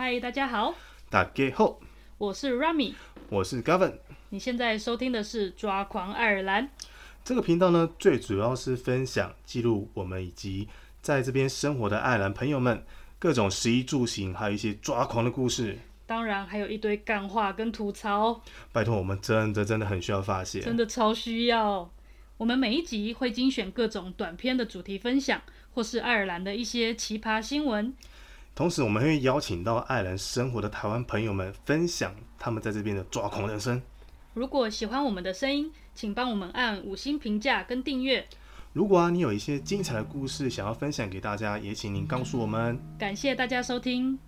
嗨，大家好，大家好，我是 Rami，我是 Gavin。你现在收听的是《抓狂爱尔兰》这个频道呢，最主要是分享、记录我们以及在这边生活的爱尔兰朋友们各种食衣住行，还有一些抓狂的故事。当然还有一堆干话跟吐槽，拜托，我们真的真的很需要发泄。真的超需要。我们每一集会精选各种短片的主题分享，或是爱尔兰的一些奇葩新闻。同时，我们会邀请到爱尔兰生活的台湾朋友们，分享他们在这边的抓狂人生。如果喜欢我们的声音，请帮我们按五星评价跟订阅。如果啊，你有一些精彩的故事想要分享给大家，也请您告诉我们。感谢大家收听。